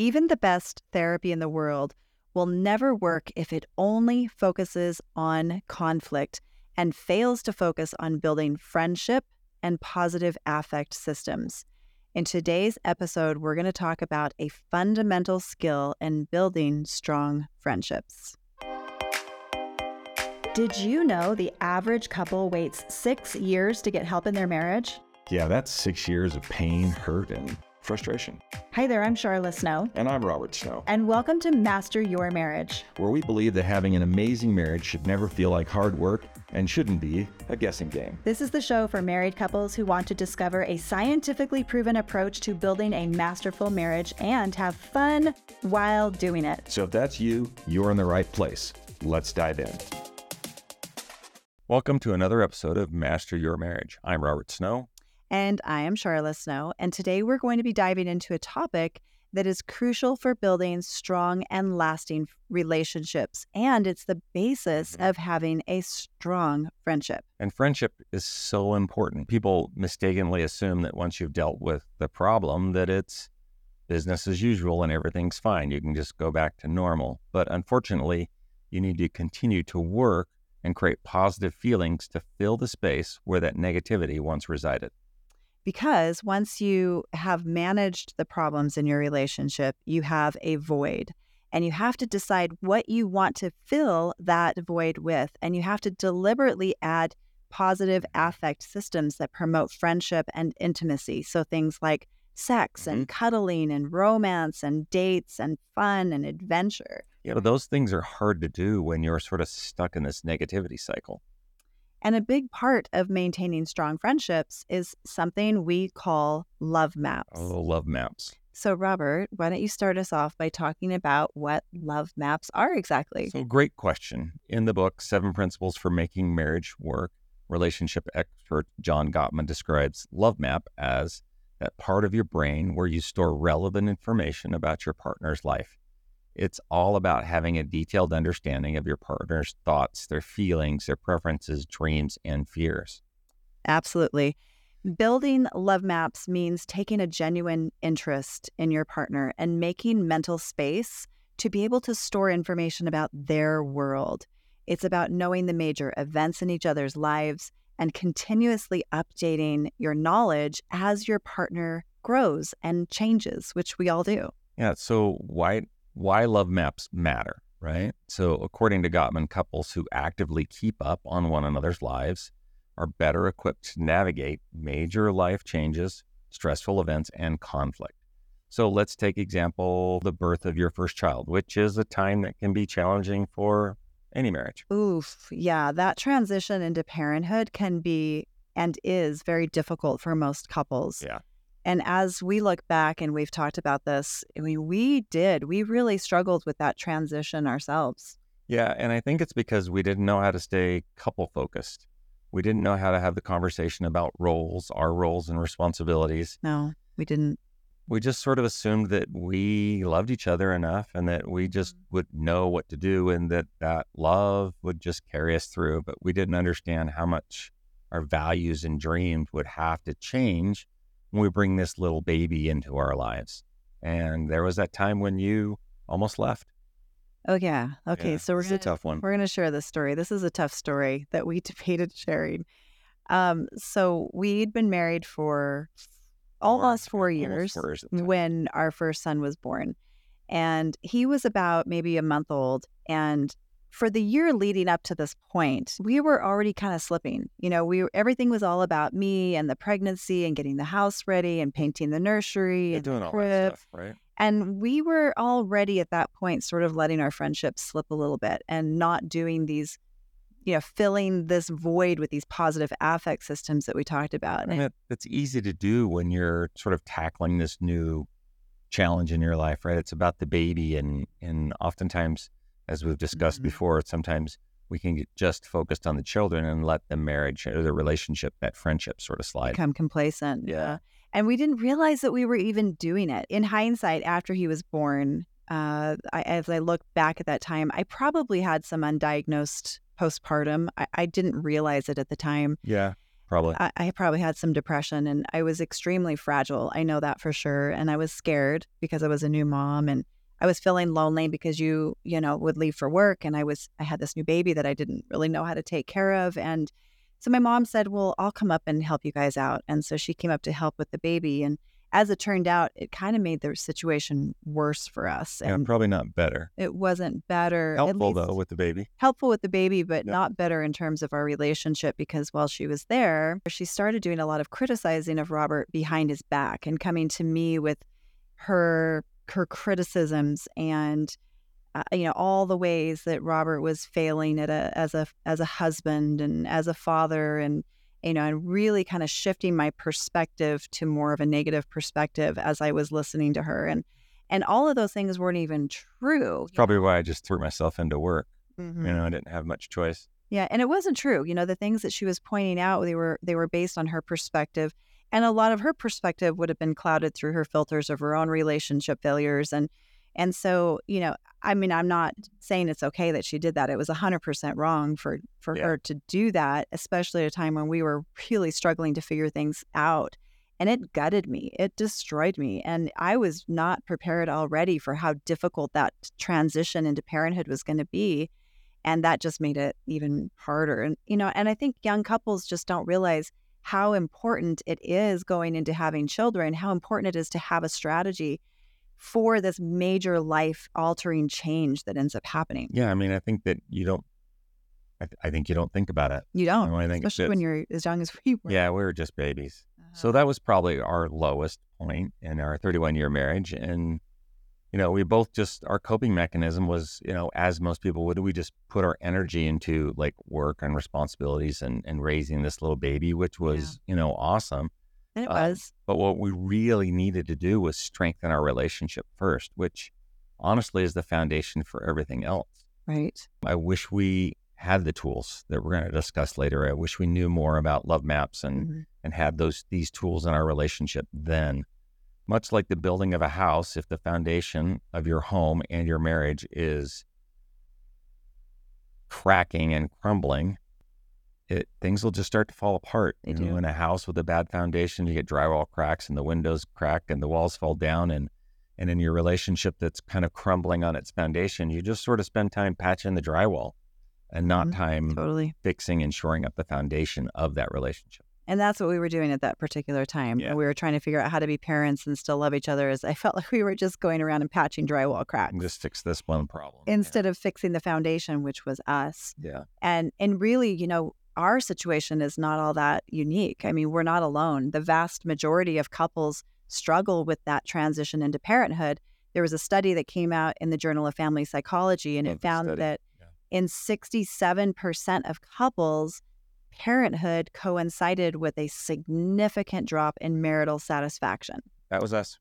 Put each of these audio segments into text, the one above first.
Even the best therapy in the world will never work if it only focuses on conflict and fails to focus on building friendship and positive affect systems. In today's episode, we're going to talk about a fundamental skill in building strong friendships. Did you know the average couple waits six years to get help in their marriage? Yeah, that's six years of pain, hurt, and frustration. Hi there, I'm Sharla Snow. And I'm Robert Snow. And welcome to Master Your Marriage, where we believe that having an amazing marriage should never feel like hard work and shouldn't be a guessing game. This is the show for married couples who want to discover a scientifically proven approach to building a masterful marriage and have fun while doing it. So if that's you, you're in the right place. Let's dive in. Welcome to another episode of Master Your Marriage. I'm Robert Snow. And I am Sharla Snow. And today we're going to be diving into a topic that is crucial for building strong and lasting relationships. And it's the basis mm-hmm. of having a strong friendship. And friendship is so important. People mistakenly assume that once you've dealt with the problem, that it's business as usual and everything's fine. You can just go back to normal. But unfortunately, you need to continue to work and create positive feelings to fill the space where that negativity once resided. Because once you have managed the problems in your relationship, you have a void. And you have to decide what you want to fill that void with. And you have to deliberately add positive affect systems that promote friendship and intimacy. So things like sex mm-hmm. and cuddling and romance and dates and fun and adventure. Yeah, but those things are hard to do when you're sort of stuck in this negativity cycle. And a big part of maintaining strong friendships is something we call love maps. Oh, love maps. So, Robert, why don't you start us off by talking about what love maps are exactly? So, great question. In the book, Seven Principles for Making Marriage Work, relationship expert John Gottman describes love map as that part of your brain where you store relevant information about your partner's life. It's all about having a detailed understanding of your partner's thoughts, their feelings, their preferences, dreams, and fears. Absolutely. Building love maps means taking a genuine interest in your partner and making mental space to be able to store information about their world. It's about knowing the major events in each other's lives and continuously updating your knowledge as your partner grows and changes, which we all do. Yeah. So, why why love maps matter, right? So, according to Gottman, couples who actively keep up on one another's lives are better equipped to navigate major life changes, stressful events, and conflict. So, let's take example the birth of your first child, which is a time that can be challenging for any marriage. Oof, yeah, that transition into parenthood can be and is very difficult for most couples. Yeah. And as we look back and we've talked about this, I mean, we did, we really struggled with that transition ourselves. Yeah. And I think it's because we didn't know how to stay couple focused. We didn't know how to have the conversation about roles, our roles and responsibilities. No, we didn't. We just sort of assumed that we loved each other enough and that we just mm. would know what to do and that that love would just carry us through. But we didn't understand how much our values and dreams would have to change when we bring this little baby into our lives. And there was that time when you almost left. Oh yeah. Okay. Yeah, so we're gonna, a tough one. We're gonna share this story. This is a tough story that we debated sharing. Um, so we'd been married for almost four, four years, almost four years when our first son was born. And he was about maybe a month old. And for the year leading up to this point, we were already kind of slipping. You know, we everything was all about me and the pregnancy and getting the house ready and painting the nursery and doing the crib. all that stuff, right? And we were already at that point sort of letting our friendship slip a little bit and not doing these, you know, filling this void with these positive affect systems that we talked about. And it, it's easy to do when you're sort of tackling this new challenge in your life, right? It's about the baby and and oftentimes as we've discussed mm-hmm. before, sometimes we can get just focused on the children and let the marriage or the relationship, that friendship sort of slide. Become complacent. Yeah. and we didn't realize that we were even doing it. In hindsight, after he was born, uh, I, as I look back at that time, I probably had some undiagnosed postpartum. I, I didn't realize it at the time. Yeah. probably. I, I, probably had some depression and I was extremely fragile. I know that for sure. And I was scared because I was a new mom and I was feeling lonely because you, you know, would leave for work and I was, I had this new baby that I didn't really know how to take care of. And so my mom said, Well, I'll come up and help you guys out. And so she came up to help with the baby. And as it turned out, it kind of made the situation worse for us. And yeah, probably not better. It wasn't better. Helpful though with the baby. Helpful with the baby, but yeah. not better in terms of our relationship because while she was there, she started doing a lot of criticizing of Robert behind his back and coming to me with her her criticisms and uh, you know all the ways that Robert was failing at a as a as a husband and as a father and you know, and really kind of shifting my perspective to more of a negative perspective as I was listening to her. And and all of those things weren't even true. Probably why I just threw myself into work. Mm-hmm. You know, I didn't have much choice. Yeah, and it wasn't true. You know, the things that she was pointing out, they were they were based on her perspective. And a lot of her perspective would have been clouded through her filters of her own relationship failures and and so, you know, I mean, I'm not saying it's okay that she did that. It was 100% wrong for for yeah. her to do that, especially at a time when we were really struggling to figure things out. And it gutted me. It destroyed me. And I was not prepared already for how difficult that transition into parenthood was going to be. And that just made it even harder. And, you know, and I think young couples just don't realize how important it is going into having children, how important it is to have a strategy for this major life altering change that ends up happening. Yeah, I mean, I think that you don't. I, th- I think you don't think about it. You don't, I think especially when you're as young as we were. Yeah, we were just babies. Uh-huh. So that was probably our lowest point in our 31 year marriage, and you know, we both just our coping mechanism was, you know, as most people would, we just put our energy into like work and responsibilities and and raising this little baby, which was, yeah. you know, awesome. And it um, was. But what we really needed to do was strengthen our relationship first, which honestly is the foundation for everything else. Right. I wish we had the tools that we're going to discuss later. I wish we knew more about love maps and mm-hmm. and had those these tools in our relationship then. Much like the building of a house, if the foundation of your home and your marriage is cracking and crumbling, it things will just start to fall apart. They you do. Know, in a house with a bad foundation, you get drywall cracks and the windows crack and the walls fall down and and in your relationship that's kind of crumbling on its foundation, you just sort of spend time patching the drywall and not mm-hmm. time totally. fixing and shoring up the foundation of that relationship. And that's what we were doing at that particular time. Yeah. We were trying to figure out how to be parents and still love each other. As I felt like we were just going around and patching drywall cracks. Just fix this one problem instead yeah. of fixing the foundation, which was us. Yeah. And and really, you know, our situation is not all that unique. I mean, we're not alone. The vast majority of couples struggle with that transition into parenthood. There was a study that came out in the Journal of Family Psychology, and Love it found that yeah. in 67% of couples, parenthood coincided with a significant drop in marital satisfaction. That was us.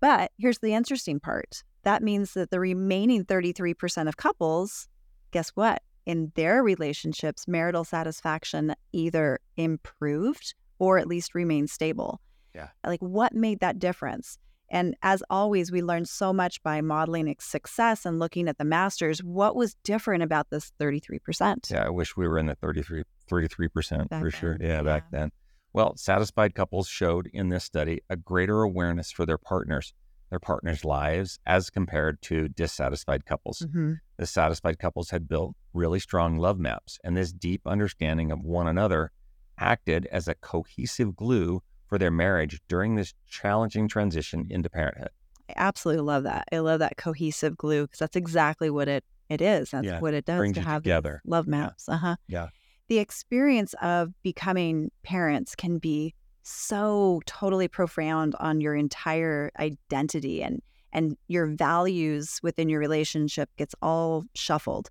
But here's the interesting part that means that the remaining 33% of couples, guess what? in their relationships, marital satisfaction either improved or at least remained stable. Yeah. Like what made that difference? And as always, we learned so much by modeling success and looking at the masters. What was different about this 33%? Yeah, I wish we were in the 33, 33% back for then. sure. Yeah, yeah, back then. Well, satisfied couples showed in this study a greater awareness for their partners their partner's lives as compared to dissatisfied couples. Mm-hmm. The satisfied couples had built really strong love maps, and this deep understanding of one another acted as a cohesive glue for their marriage during this challenging transition into parenthood. I absolutely love that. I love that cohesive glue because that's exactly what it it is. That's yeah, what it does to have together. love maps. Yeah. Uh-huh. Yeah. The experience of becoming parents can be so totally profound on your entire identity and and your values within your relationship gets all shuffled.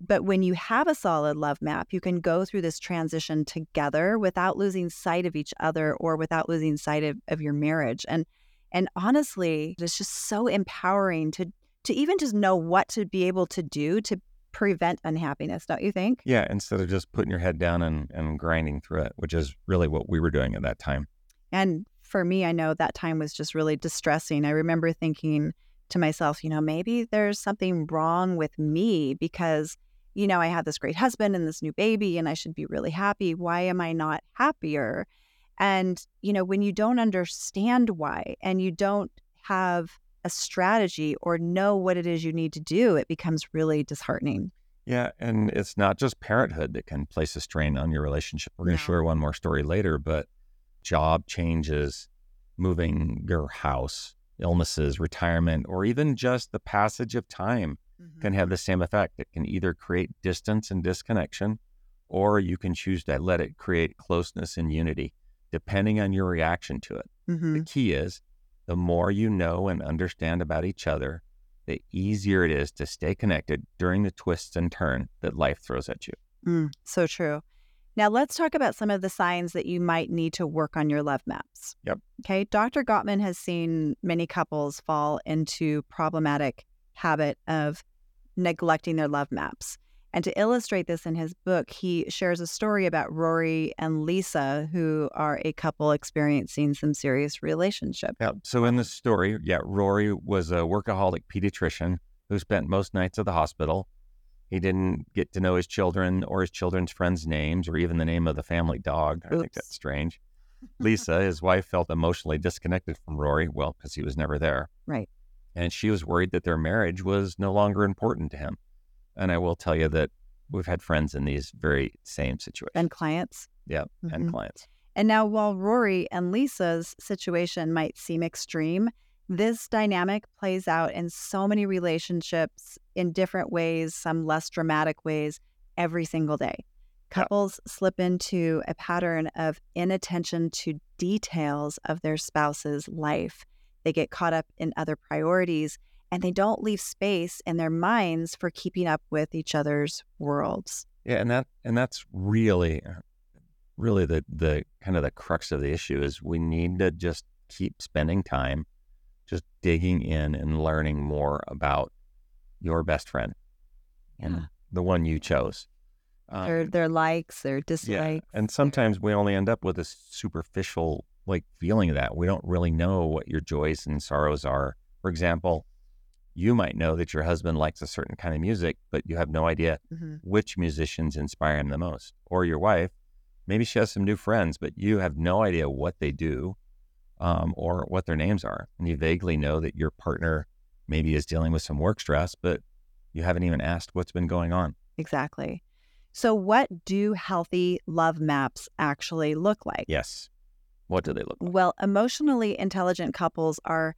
But when you have a solid love map, you can go through this transition together without losing sight of each other or without losing sight of, of your marriage. And and honestly, it's just so empowering to to even just know what to be able to do to prevent unhappiness, don't you think? Yeah, instead of just putting your head down and, and grinding through it, which is really what we were doing at that time. And for me, I know that time was just really distressing. I remember thinking to myself, you know, maybe there's something wrong with me because, you know, I have this great husband and this new baby, and I should be really happy. Why am I not happier? And, you know, when you don't understand why and you don't have a strategy or know what it is you need to do, it becomes really disheartening. Yeah. And it's not just parenthood that can place a strain on your relationship. We're going to share one more story later, but job changes, moving your house, illnesses, retirement, or even just the passage of time mm-hmm. can have the same effect. It can either create distance and disconnection, or you can choose to let it create closeness and unity, depending on your reaction to it. Mm-hmm. The key is the more you know and understand about each other, the easier it is to stay connected during the twists and turns that life throws at you. Mm, so true. Now, let's talk about some of the signs that you might need to work on your love maps. Yep. Okay. Dr. Gottman has seen many couples fall into problematic habit of neglecting their love maps. And to illustrate this in his book, he shares a story about Rory and Lisa, who are a couple experiencing some serious relationship. Yeah. So in the story, yeah, Rory was a workaholic pediatrician who spent most nights at the hospital. He didn't get to know his children or his children's friends' names or even the name of the family dog. I think that's strange. Lisa, his wife, felt emotionally disconnected from Rory, well, because he was never there. Right. And she was worried that their marriage was no longer important to him. And I will tell you that we've had friends in these very same situations. And clients. Yeah, mm-hmm. and clients. And now, while Rory and Lisa's situation might seem extreme, this dynamic plays out in so many relationships in different ways, some less dramatic ways, every single day. Couples yeah. slip into a pattern of inattention to details of their spouse's life. They get caught up in other priorities and they don't leave space in their minds for keeping up with each other's worlds. Yeah, and that and that's really uh, really the the kind of the crux of the issue is we need to just keep spending time just digging in and learning more about your best friend and yeah. the one you chose. Um, their their likes, their dislikes. Yeah. And sometimes we only end up with a superficial like feeling that. We don't really know what your joys and sorrows are. For example, you might know that your husband likes a certain kind of music, but you have no idea mm-hmm. which musicians inspire him the most. Or your wife, maybe she has some new friends, but you have no idea what they do um, or what their names are. And you vaguely know that your partner maybe is dealing with some work stress, but you haven't even asked what's been going on. Exactly. So, what do healthy love maps actually look like? Yes. What do they look like? Well, emotionally intelligent couples are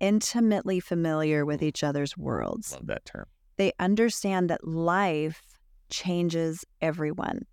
intimately familiar with mm-hmm. each other's worlds. Love that term. They understand that life changes everyone.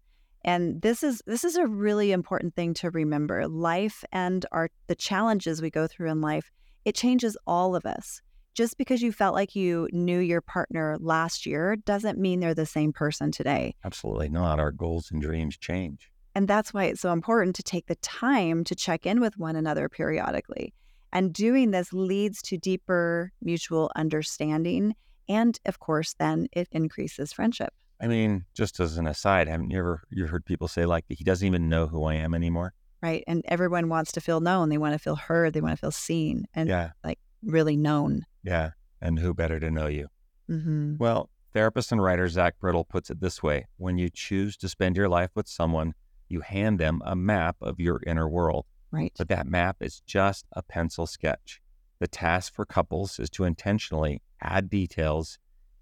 And this is this is a really important thing to remember. Life and our the challenges we go through in life, it changes all of us. Just because you felt like you knew your partner last year doesn't mean they're the same person today. Absolutely not. Our goals and dreams change. And that's why it's so important to take the time to check in with one another periodically. And doing this leads to deeper mutual understanding. And of course, then it increases friendship. I mean, just as an aside, haven't you ever you heard people say like he doesn't even know who I am anymore? Right. And everyone wants to feel known. They want to feel heard. They want to feel seen and yeah. like really known. Yeah. And who better to know you? Mm-hmm. Well, therapist and writer Zach Brittle puts it this way when you choose to spend your life with someone, you hand them a map of your inner world. Right. But that map is just a pencil sketch. The task for couples is to intentionally add details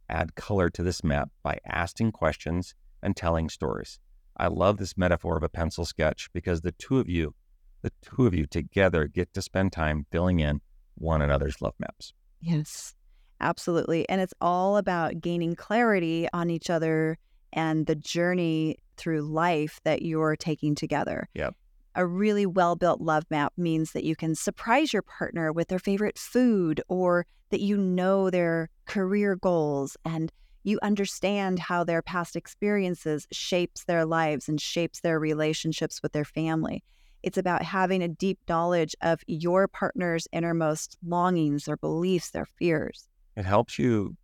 add color to this map by asking questions and telling stories. I love this metaphor of a pencil sketch because the two of you, the two of you together get to spend time filling in one another's love maps. Yes, absolutely. And it's all about gaining clarity on each other and the journey through life that you're taking together. Yep. A really well built love map means that you can surprise your partner with their favorite food or that you know their career goals and you understand how their past experiences shapes their lives and shapes their relationships with their family. It's about having a deep knowledge of your partner's innermost longings, their beliefs, their fears. It helps you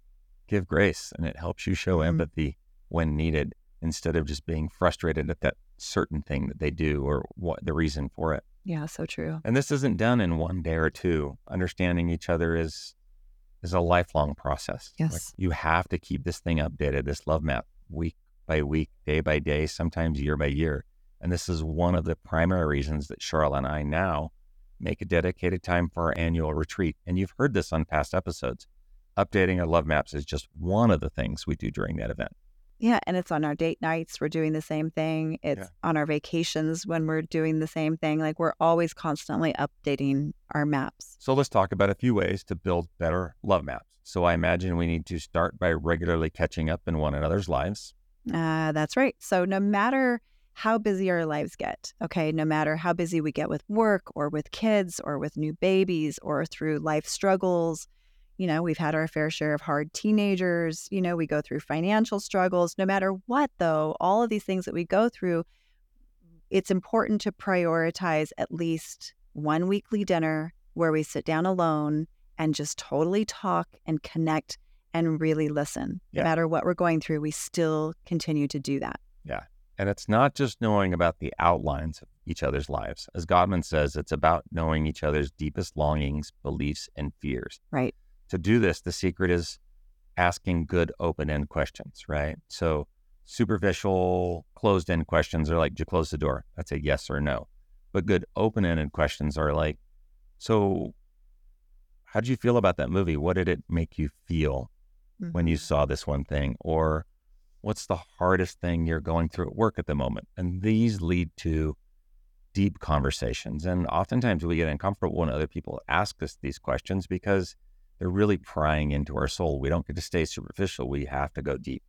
give grace and it helps you show mm-hmm. empathy when needed instead of just being frustrated at that certain thing that they do or what the reason for it. Yeah, so true. And this isn't done in one day or two. Understanding each other is is a lifelong process. Yes. Like you have to keep this thing updated, this love map week by week, day by day, sometimes year by year. And this is one of the primary reasons that Sharla and I now make a dedicated time for our annual retreat. And you've heard this on past episodes. Updating our love maps is just one of the things we do during that event. Yeah, and it's on our date nights. We're doing the same thing. It's yeah. on our vacations when we're doing the same thing. Like we're always constantly updating our maps. So let's talk about a few ways to build better love maps. So I imagine we need to start by regularly catching up in one another's lives. Uh, that's right. So no matter how busy our lives get, okay, no matter how busy we get with work or with kids or with new babies or through life struggles, you know, we've had our fair share of hard teenagers. You know, we go through financial struggles. No matter what, though, all of these things that we go through, it's important to prioritize at least one weekly dinner where we sit down alone and just totally talk and connect and really listen. Yeah. No matter what we're going through, we still continue to do that. Yeah. And it's not just knowing about the outlines of each other's lives. As Gottman says, it's about knowing each other's deepest longings, beliefs, and fears. Right to do this, the secret is asking good open end questions, right? So superficial closed end questions are like, did you close the door? That's a yes or no. But good open ended questions are like, so how did you feel about that movie? What did it make you feel mm-hmm. when you mm-hmm. saw this one thing? Or what's the hardest thing you're going through at work at the moment? And these lead to deep conversations. And oftentimes we get uncomfortable when other people ask us these questions because they're really prying into our soul. We don't get to stay superficial. We have to go deep.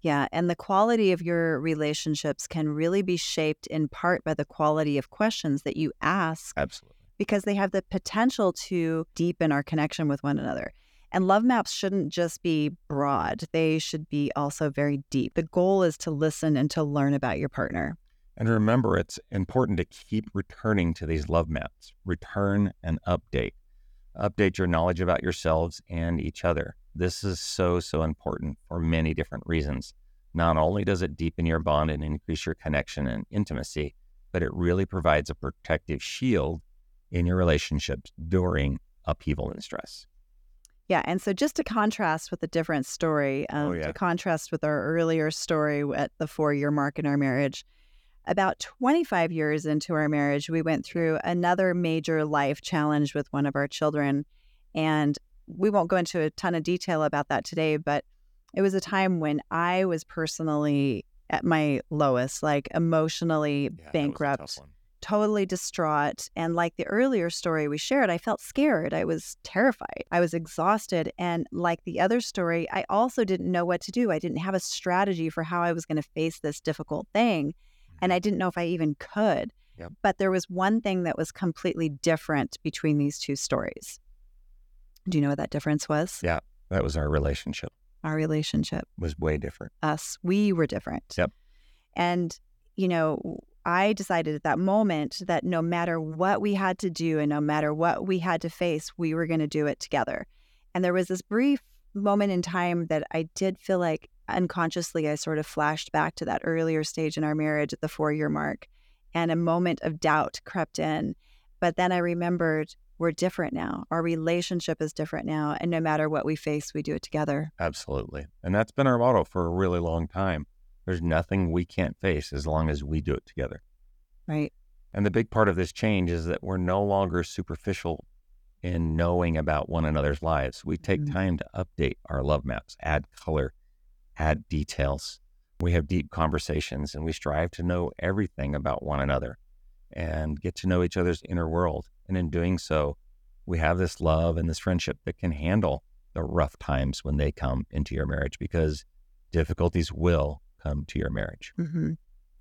Yeah. And the quality of your relationships can really be shaped in part by the quality of questions that you ask. Absolutely. Because they have the potential to deepen our connection with one another. And love maps shouldn't just be broad, they should be also very deep. The goal is to listen and to learn about your partner. And remember, it's important to keep returning to these love maps, return and update update your knowledge about yourselves and each other. This is so, so important for many different reasons. Not only does it deepen your bond and increase your connection and intimacy, but it really provides a protective shield in your relationships during upheaval and stress. Yeah. And so, just to contrast with a different story, oh, um, oh, yeah. to contrast with our earlier story at the four year mark in our marriage, about 25 years into our marriage, we went through another major life challenge with one of our children. And we won't go into a ton of detail about that today, but it was a time when I was personally at my lowest, like emotionally yeah, bankrupt, totally distraught. And like the earlier story we shared, I felt scared. I was terrified. I was exhausted. And like the other story, I also didn't know what to do. I didn't have a strategy for how I was going to face this difficult thing and I didn't know if I even could. Yep. But there was one thing that was completely different between these two stories. Do you know what that difference was? Yeah, that was our relationship. Our relationship was way different. Us, we were different. Yep. And, you know, I decided at that moment that no matter what we had to do and no matter what we had to face, we were going to do it together. And there was this brief moment in time that I did feel like unconsciously, I sort of flashed back to that earlier stage in our marriage at the four year mark, and a moment of doubt crept in. But then I remembered we're different now. Our relationship is different now. And no matter what we face, we do it together. Absolutely. And that's been our motto for a really long time. There's nothing we can't face as long as we do it together. Right. And the big part of this change is that we're no longer superficial in knowing about one another's lives. We take mm-hmm. time to update our love maps, add color, add details. We have deep conversations and we strive to know everything about one another and get to know each other's inner world. And in doing so, we have this love and this friendship that can handle the rough times when they come into your marriage because difficulties will come to your marriage. Mm-hmm.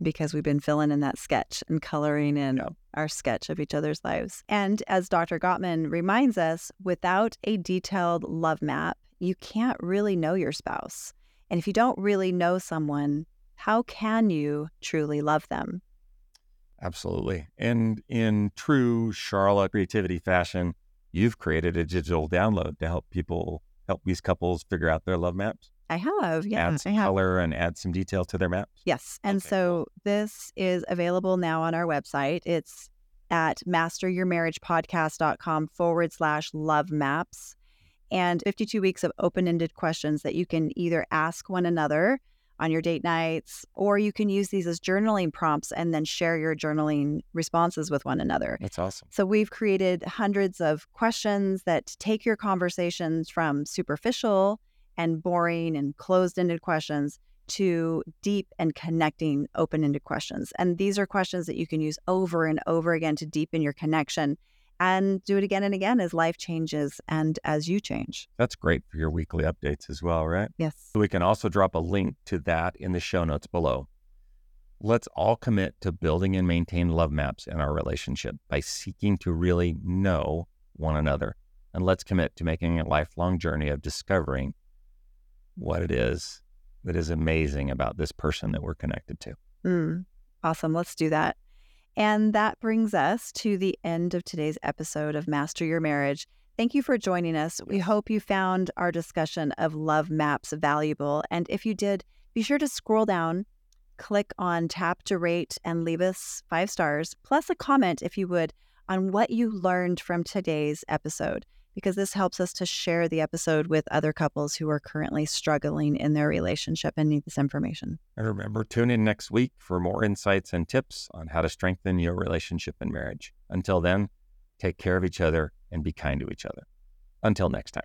Because we've been filling in that sketch and coloring in our sketch of each other's lives. And as Dr. Gottman reminds us, without a detailed love map, you can't really know your spouse. And if you don't really know someone, how can you truly love them? Absolutely. And in true Sharla creativity fashion, you've created a digital download to help people, help these couples figure out their love maps. I have, yeah. Add some color and add some detail to their maps. Yes. And okay, so this is available now on our website. It's at masteryourmarriagepodcast.com forward slash love maps and 52 weeks of open ended questions that you can either ask one another on your date nights, or you can use these as journaling prompts and then share your journaling responses with one another. That's awesome. So we've created hundreds of questions that take your conversations from superficial and boring and closed ended questions to deep and connecting open ended questions. And these are questions that you can use over and over again to deepen your connection and do it again and again as life changes and as you change. That's great for your weekly updates as well, right? Yes. We can also drop a link to that in the show notes below. Let's all commit to building and maintain love maps in our relationship by seeking to really know one another. And let's commit to making a lifelong journey of discovering what it is that is amazing about this person that we're connected to. Mm, awesome. Let's do that. And that brings us to the end of today's episode of Master Your Marriage. Thank you for joining us. We hope you found our discussion of love maps valuable. And if you did, be sure to scroll down, click on tap to rate, and leave us five stars, plus a comment if you would, on what you learned from today's episode because this helps us to share the episode with other couples who are currently struggling in their relationship and need this information. And remember, tune in next week for more insights and tips on how to strengthen your relationship and marriage. Until then, take care of each other and be kind to each other. Until next time.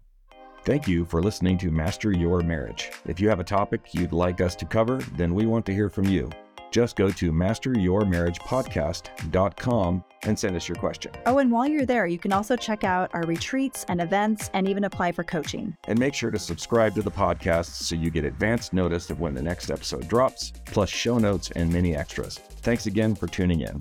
Thank you for listening to Master Your Marriage. If you have a topic you'd like us to cover, then we want to hear from you. Just go to masteryourmarriagepodcast.com and send us your question. Oh, and while you're there, you can also check out our retreats and events and even apply for coaching. And make sure to subscribe to the podcast so you get advance notice of when the next episode drops, plus show notes and many extras. Thanks again for tuning in.